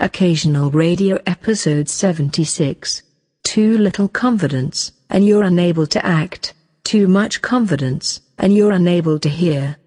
Occasional Radio Episode 76. Too little confidence, and you're unable to act. Too much confidence, and you're unable to hear.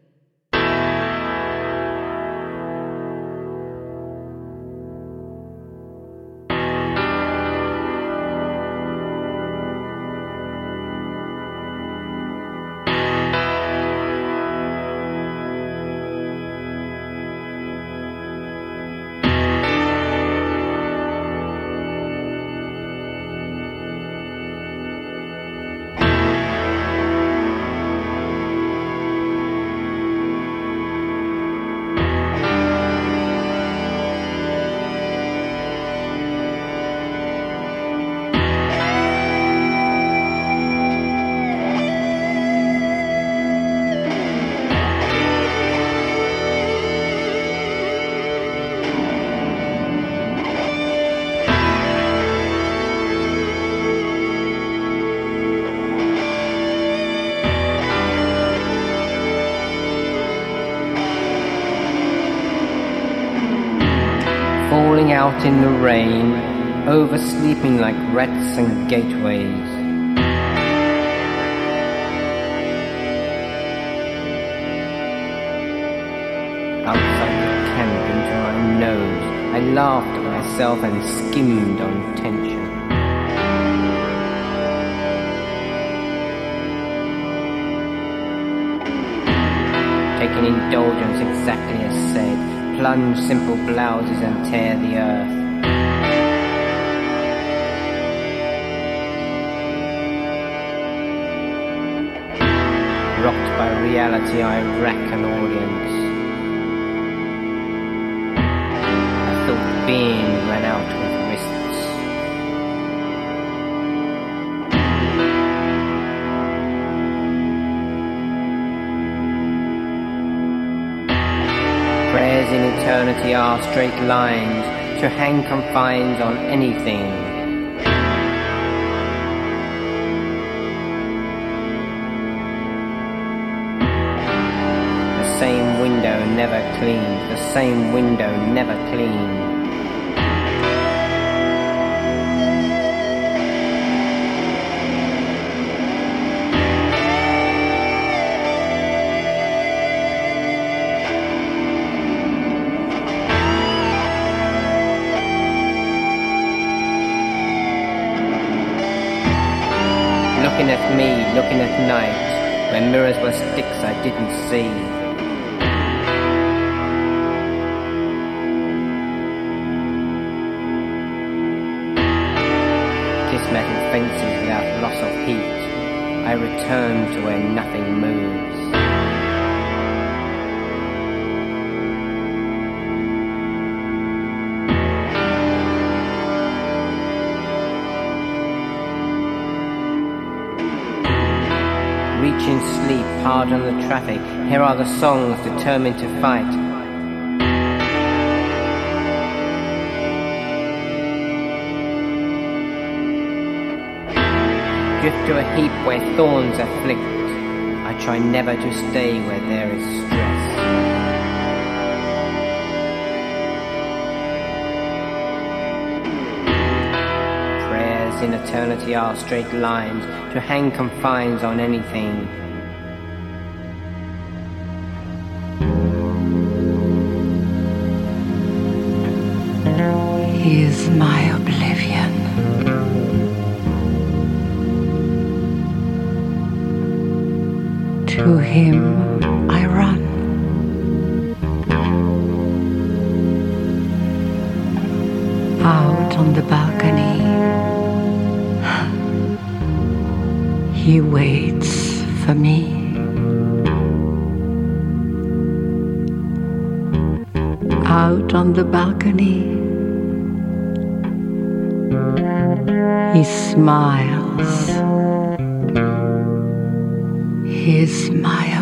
In the rain, oversleeping like rats and gateways. Outside the camp into my nose, I laughed at myself and skimmed on tension. Taking indulgence exactly as said, plunge simple blouses and tear the earth. Rocked by reality, I rack an audience. I thought being eternity are straight lines to hang confines on anything. The same window never cleaned, the same window never cleaned. Me, looking at night, where mirrors were sticks I didn't see. Metal fences without loss of heat. I return to where nothing moves. Reaching sleep, hard on the traffic. Here are the songs determined to fight. Drift to a heap where thorns afflict. I try never to stay where there is stress. Eternity are straight lines to hang confines on anything. He is my oblivion. To him I run. Out on the balcony, he waits for me. Out on the balcony, he smiles. He's my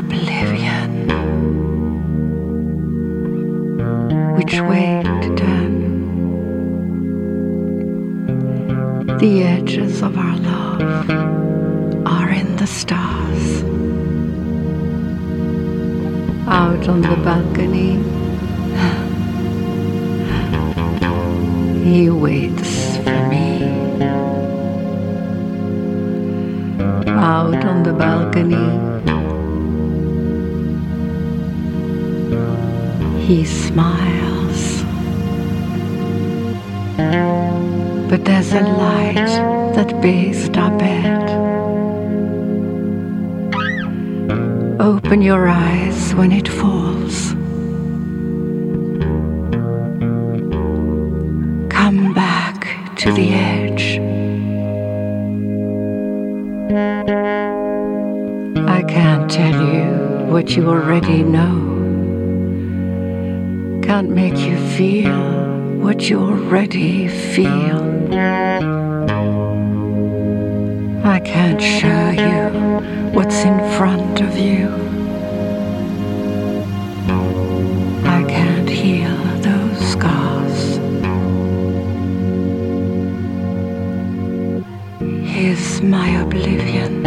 on the balcony, He waits for me. Out on the balcony, he smiles. But there's a light that bathed our bed. Open your eyes when it Back to the edge. I can't tell you what you already know. Can't make you feel what you already feel. I can't show you what's in front of you. My oblivion.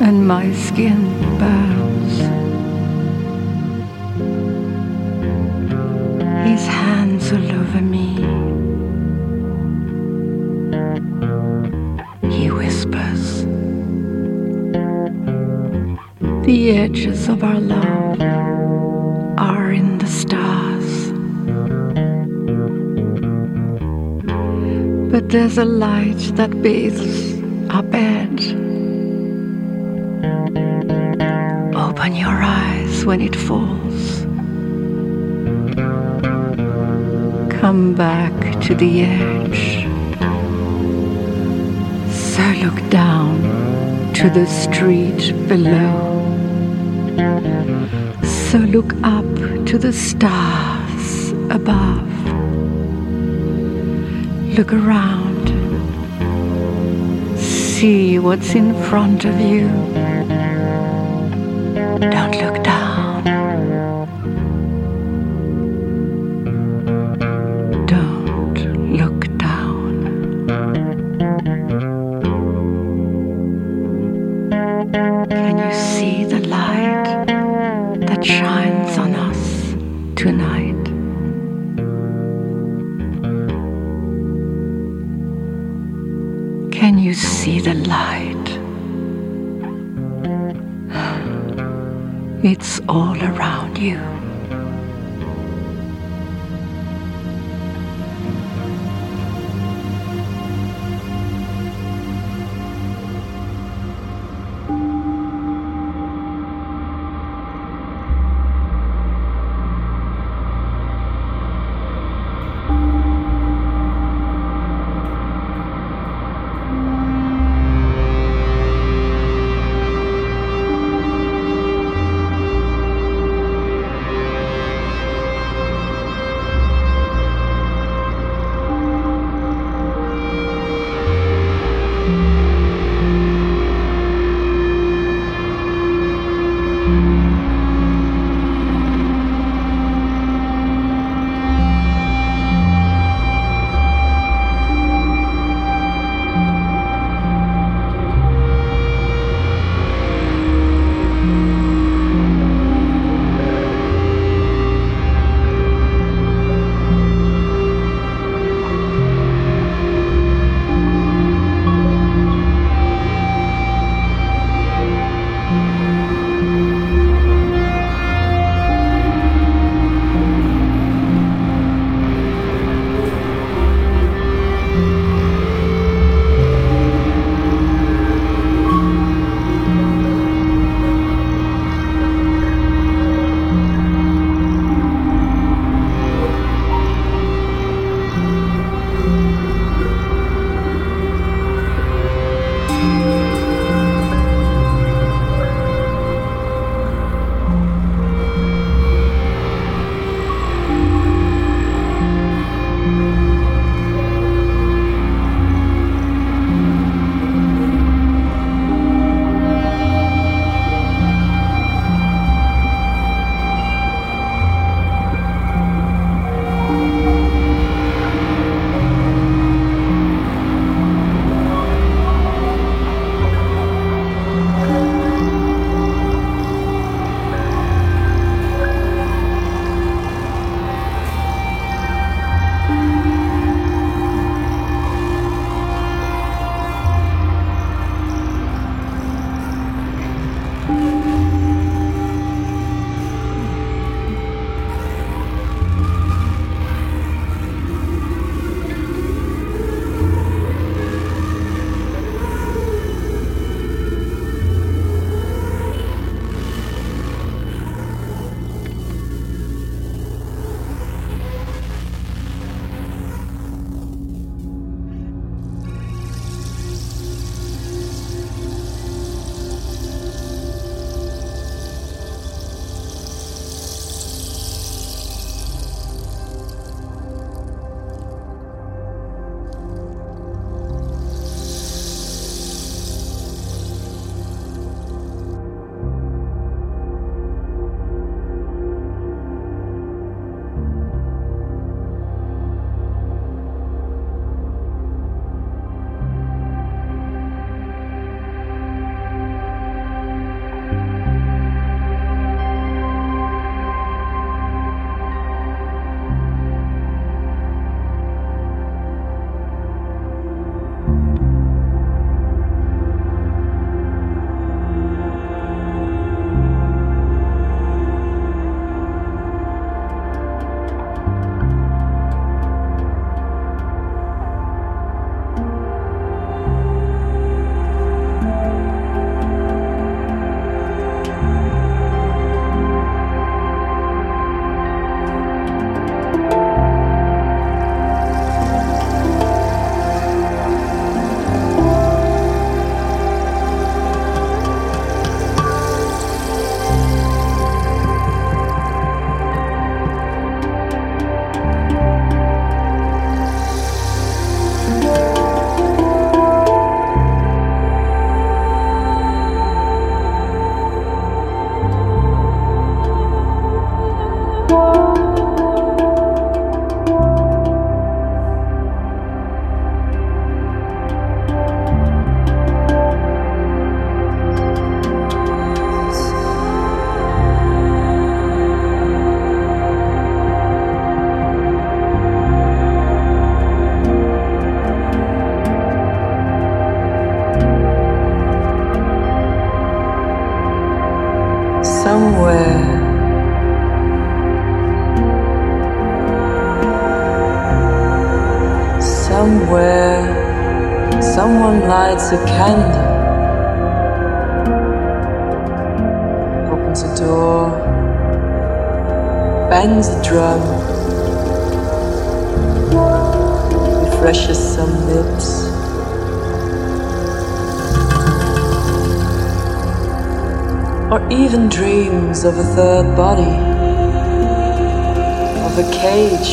And my skin burns. His hands all over me. He whispers. The edges of our love are in the stars. There's a light that bathes our bed. Open your eyes when it falls. Come back to the edge. So look down to the street below. So look up to the stars above. Look around. See what's in front of you. Don't look down. Don't look down. Can you see the light that shines It's all around you. Someone lights a candle, opens a door, bangs a drum, refreshes some lips. Or even dreams of a third body, of a cage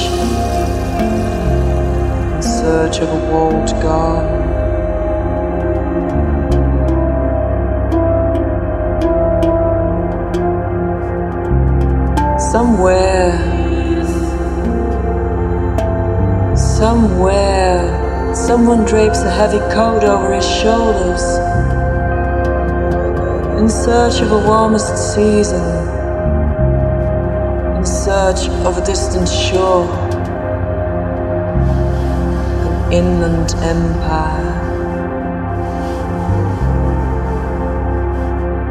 in search of a walled garden. Somewhere, somewhere, someone drapes a heavy coat over his shoulders. In search of a warmest season, in search of a distant shore, an inland empire.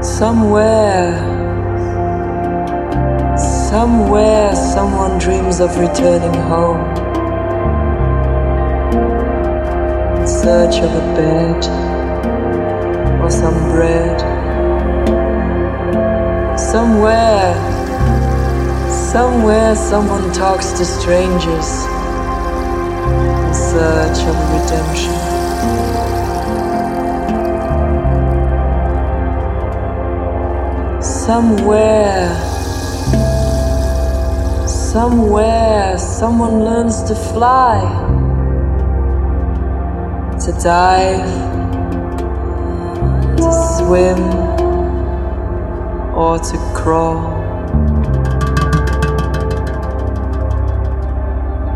Somewhere, Somewhere someone dreams of returning home in search of a bed or some bread. Somewhere, somewhere someone talks to strangers in search of redemption. Somewhere Somewhere someone learns to fly, to dive, to swim, or to crawl.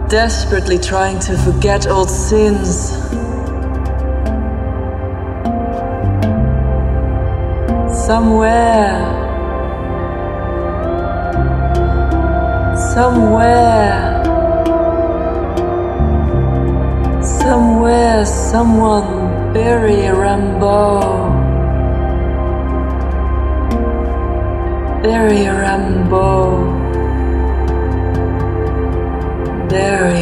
Desperately trying to forget old sins. Somewhere. Somewhere, somewhere, someone bury Rimbaud. Bury Rimbaud. Bury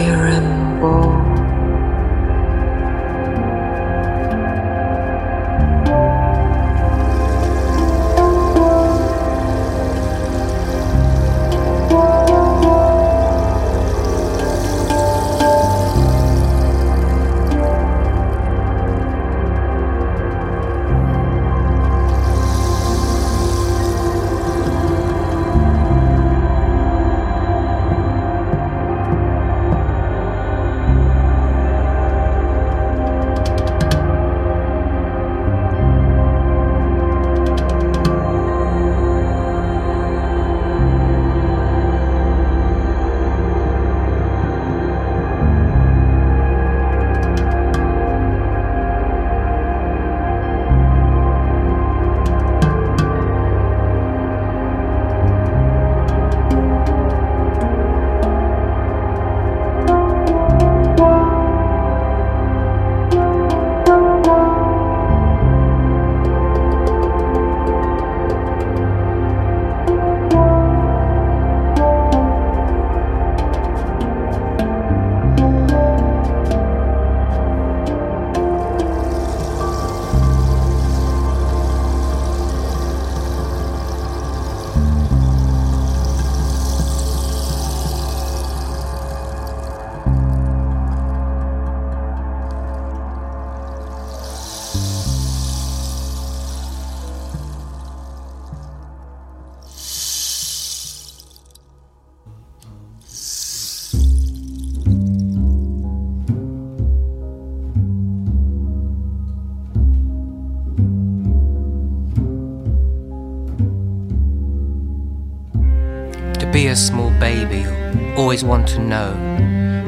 baby, who'll always want to know.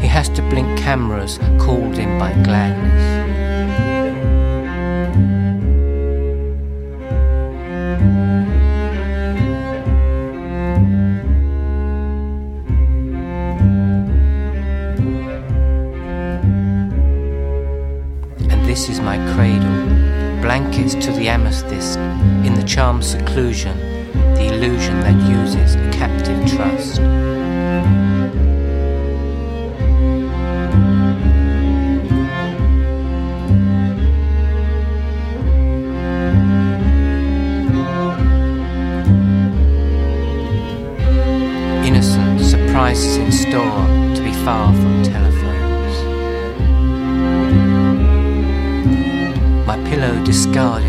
He has to blink cameras called in by gladness. And this is my cradle, blankets to the amethyst, in the charmed seclusion, the illusion that uses a captive trust. Prices in store to be far from telephones. My pillow discarded,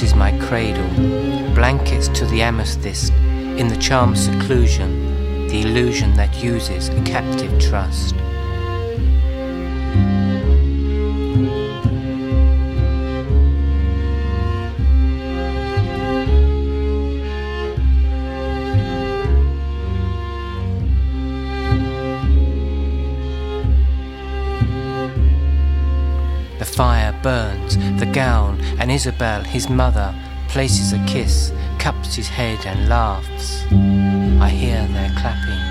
this is my cradle, blankets to the amethyst, in the charmed seclusion, the illusion that uses a captive trust. Fire burns, the gown, and Isabel, his mother, places a kiss, cups his head, and laughs. I hear their clapping.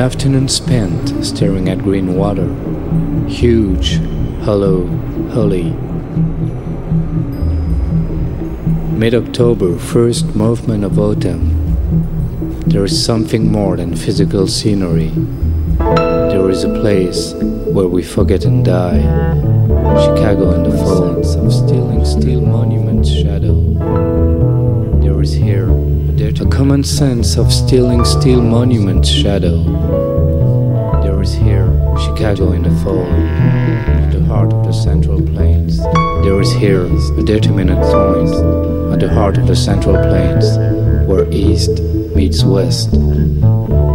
An afternoon spent staring at green water, huge, hollow, holy. Mid October, first movement of autumn. There is something more than physical scenery. There is a place where we forget and die. Chicago in the folds of stealing steel monuments shadow. Common sense of stealing steel monuments shadow. There is here Chicago in the fall, of the heart of the central plains. There is here a determinate point at the heart of the central plains where east meets west.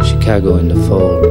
Chicago in the fold.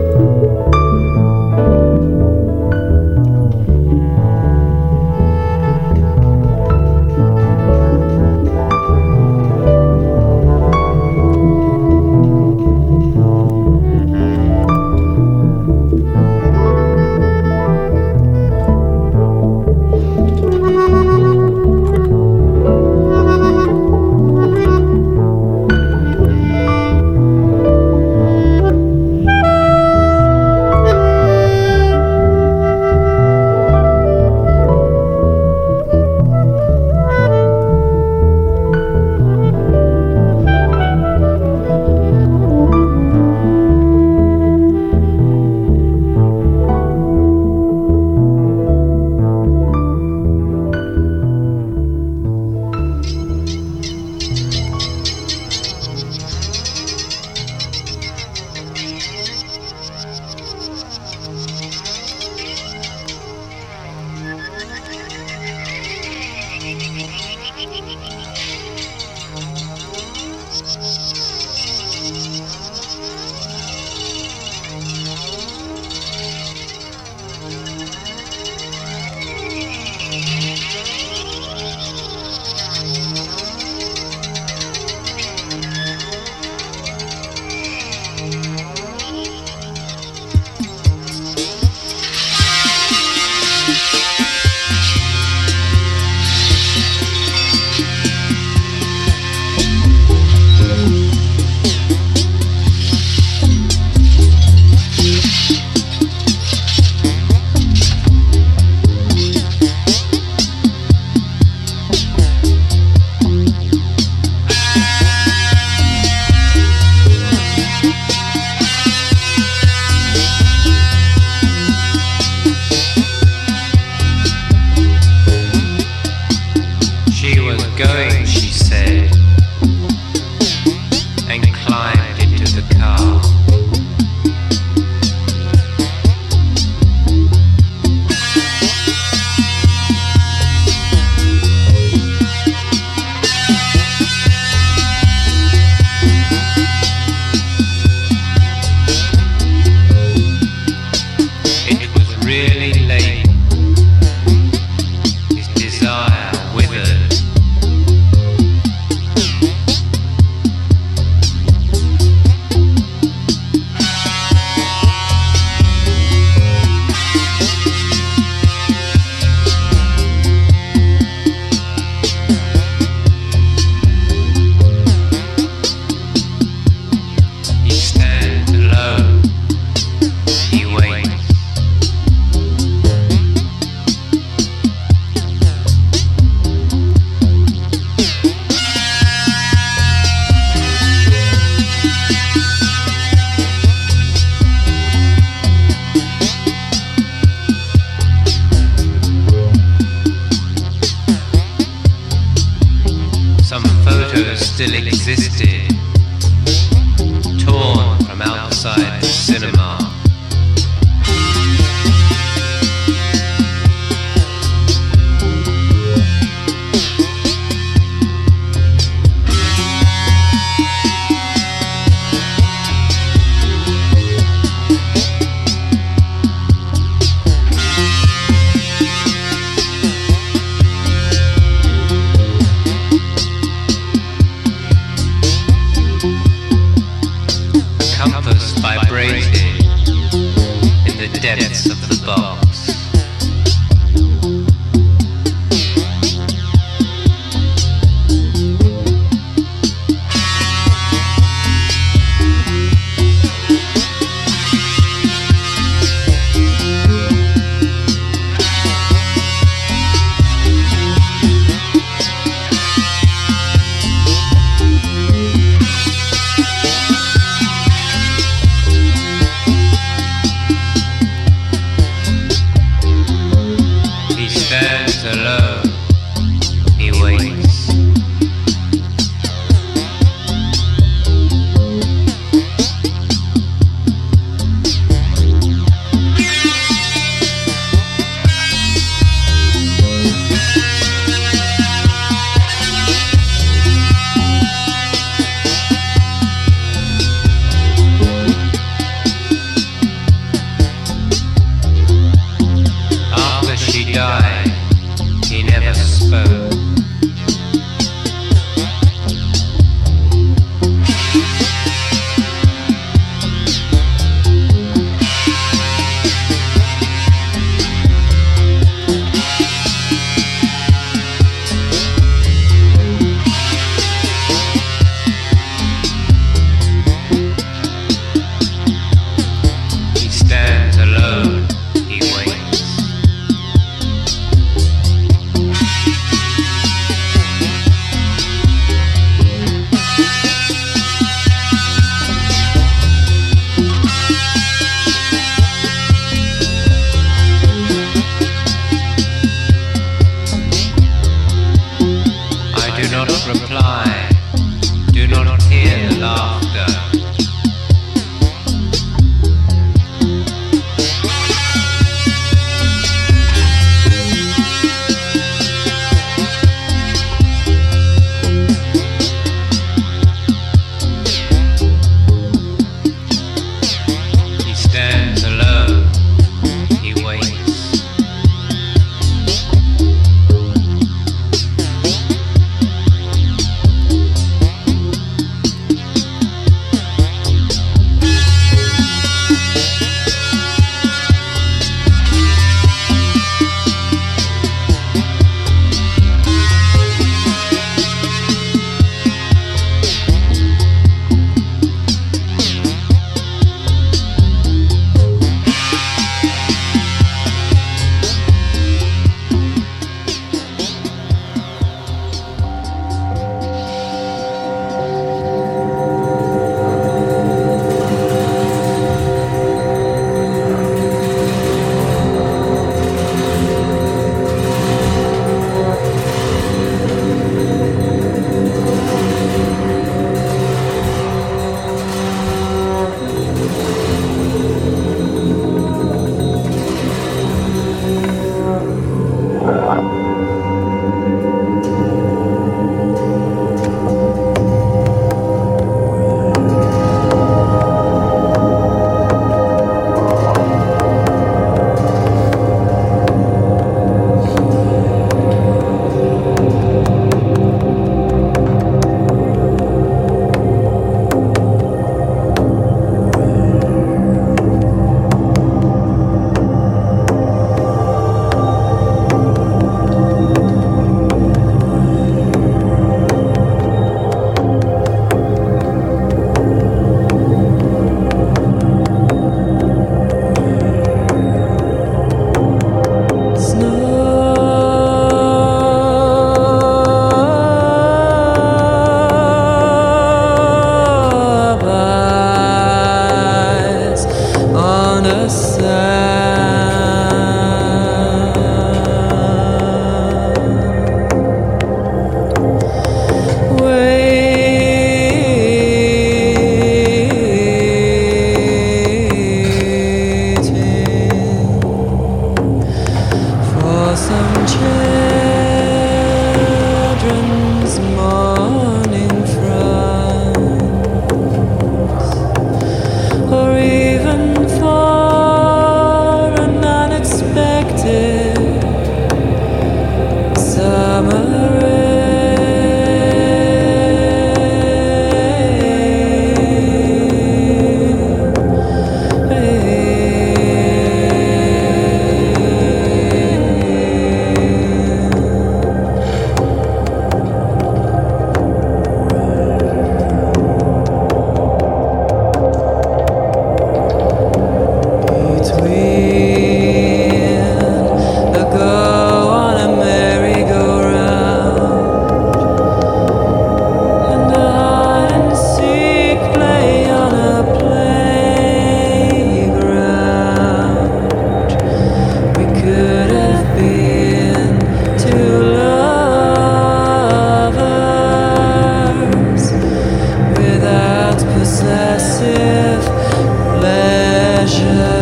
treasure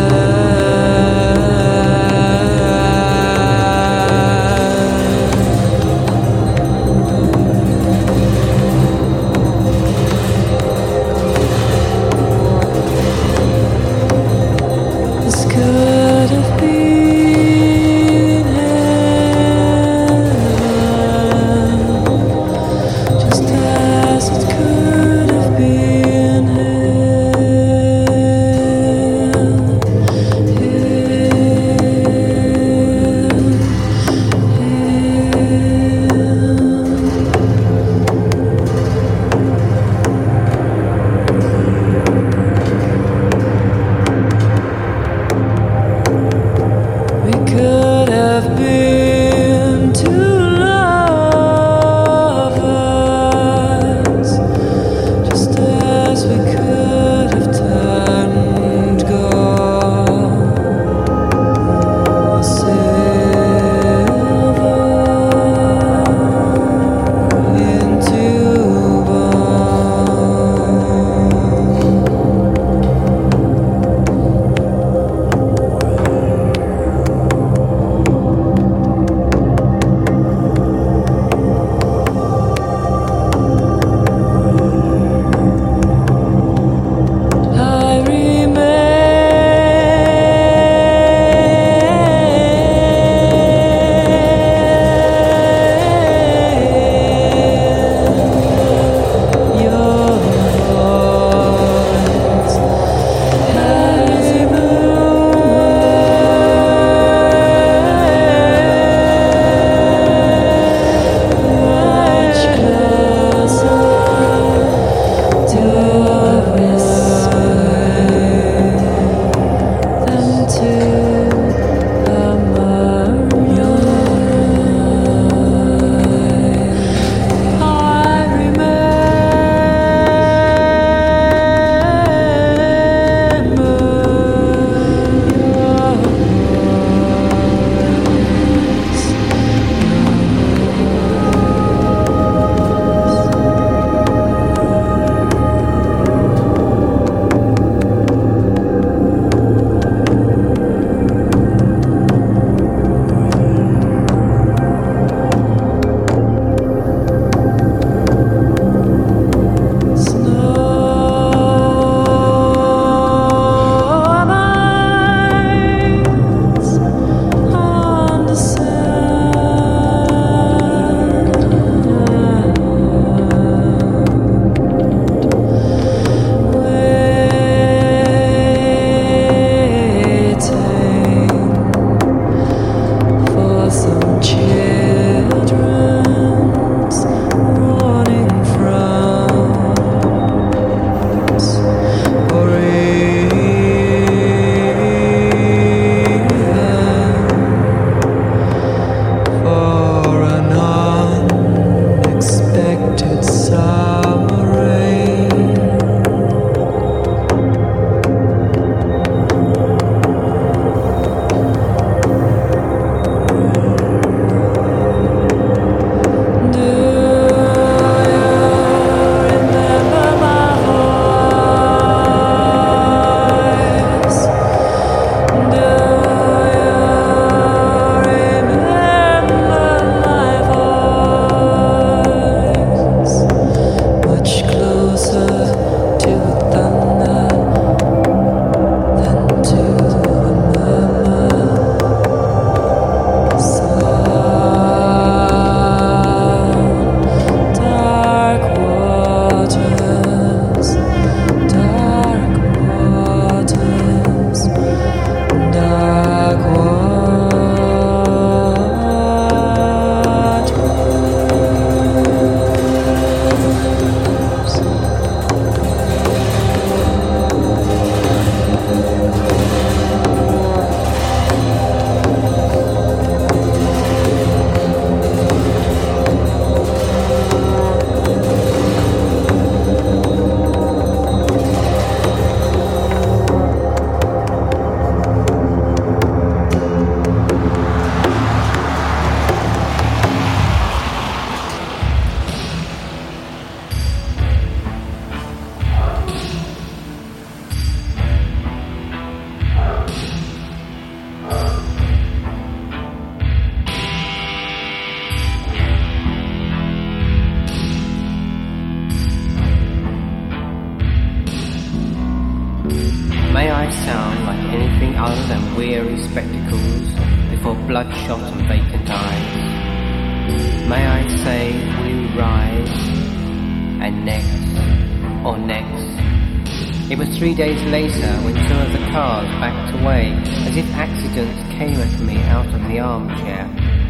later when two of the cars backed away as if accidents came at me out of the armchair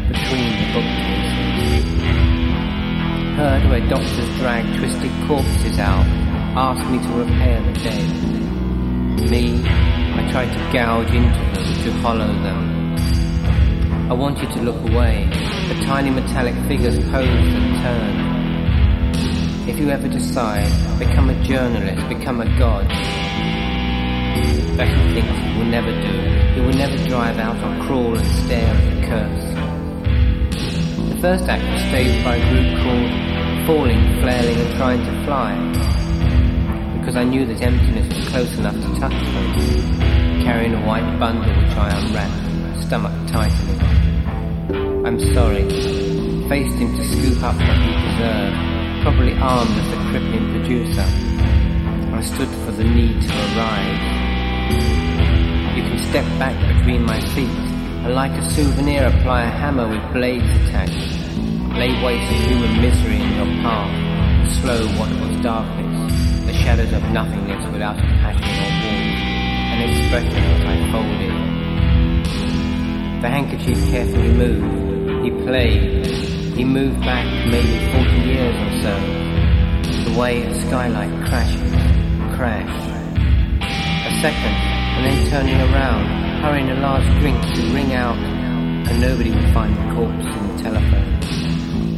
between the bookcases. Heard where doctors drag twisted corpses out, asked me to repair the dead. Me, I tried to gouge into them, to hollow them. I wanted to look away, but tiny metallic figures posed and turned. If you ever decide, become a journalist, become a god. Becky thinks he will never do. He will never drive out or crawl and stare at the curse. The first act was staged by a group called Falling, Flailing and Trying to Fly because I knew that emptiness was close enough to touch me, carrying a white bundle which I unwrapped, stomach tightening. I'm sorry, faced him to scoop up what he deserved, probably armed as a crippling producer. I stood for the need to arrive. Can step back between my feet, and like a souvenir apply a hammer with blades attached. Lay waste to human misery in your path, slow what was darkness the shadows of nothingness without a passion or warmth, an expression that I folded. The handkerchief carefully moved. He played. He moved back maybe 40 years or so. The way a skylight crashes, crash. A second, and then turning around, hurrying a large drink to ring out, and nobody would find the corpse in the telephone.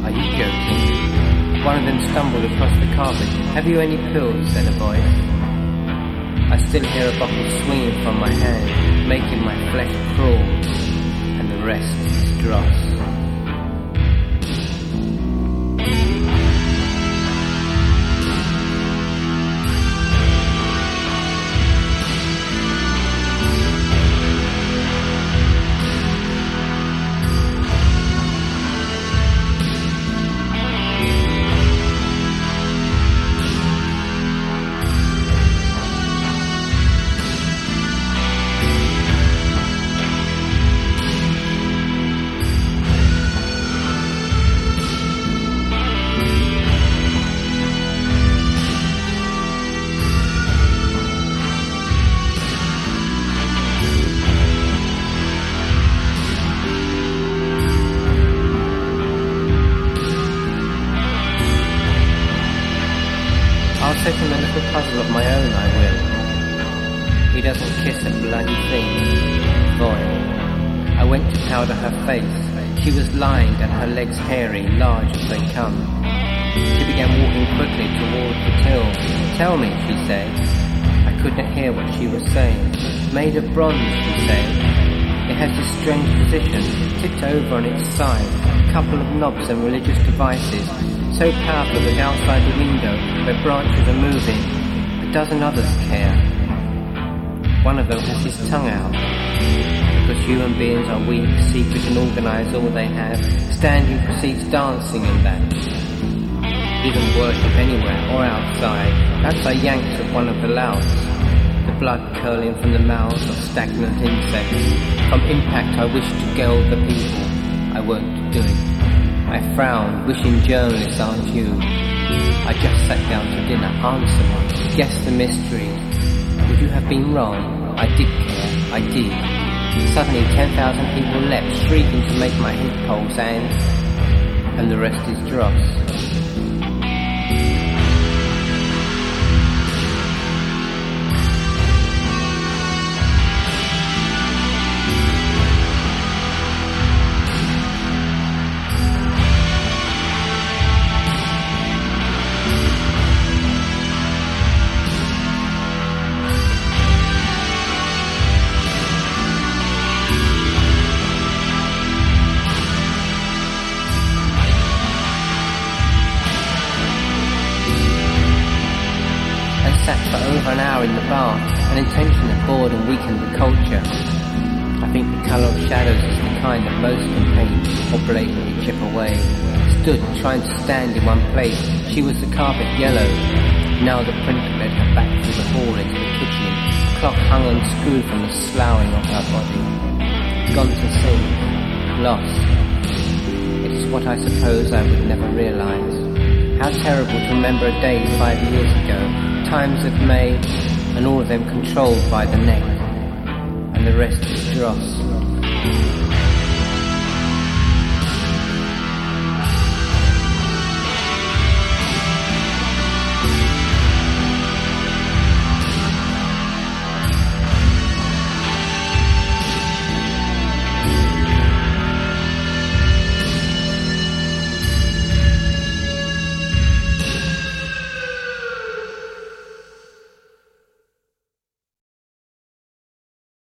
Are you joking? One of them stumbled across the carpet. Have you any pills? said a voice. I still hear a bottle swinging from my hand, making my flesh crawl, and the rest is dross. Knobs and religious devices, so powerful that outside the window, where branches are moving, a dozen others care. One of them has his tongue out, because human beings are weak, secret and organise all they have, standing proceeds dancing and that. Even worship anywhere or outside, perhaps I yanked at one of the louds, the blood curling from the mouths of stagnant insects. From impact I wish to gild the people, I won't do it. I frowned, wishing journalists aren't you. I just sat down to dinner, answer one, guess the mystery. Would you have been wrong? I did care, I did. Suddenly 10,000 people leapt, shrieking to make my head pulse and... and the rest is dross. intention that bored and weakened the culture. I think the colour of shadows is the kind that most can paint or blatantly chip away. Stood trying to stand in one place, she was the carpet yellow. Now the printer led her back through the hall into the kitchen. The clock hung unscrewed from the sloughing of her body. Gone to sea, lost. It is what I suppose I would never realise. How terrible to remember a day five years ago, times of May, and all of them controlled by the neck, and the rest is dross.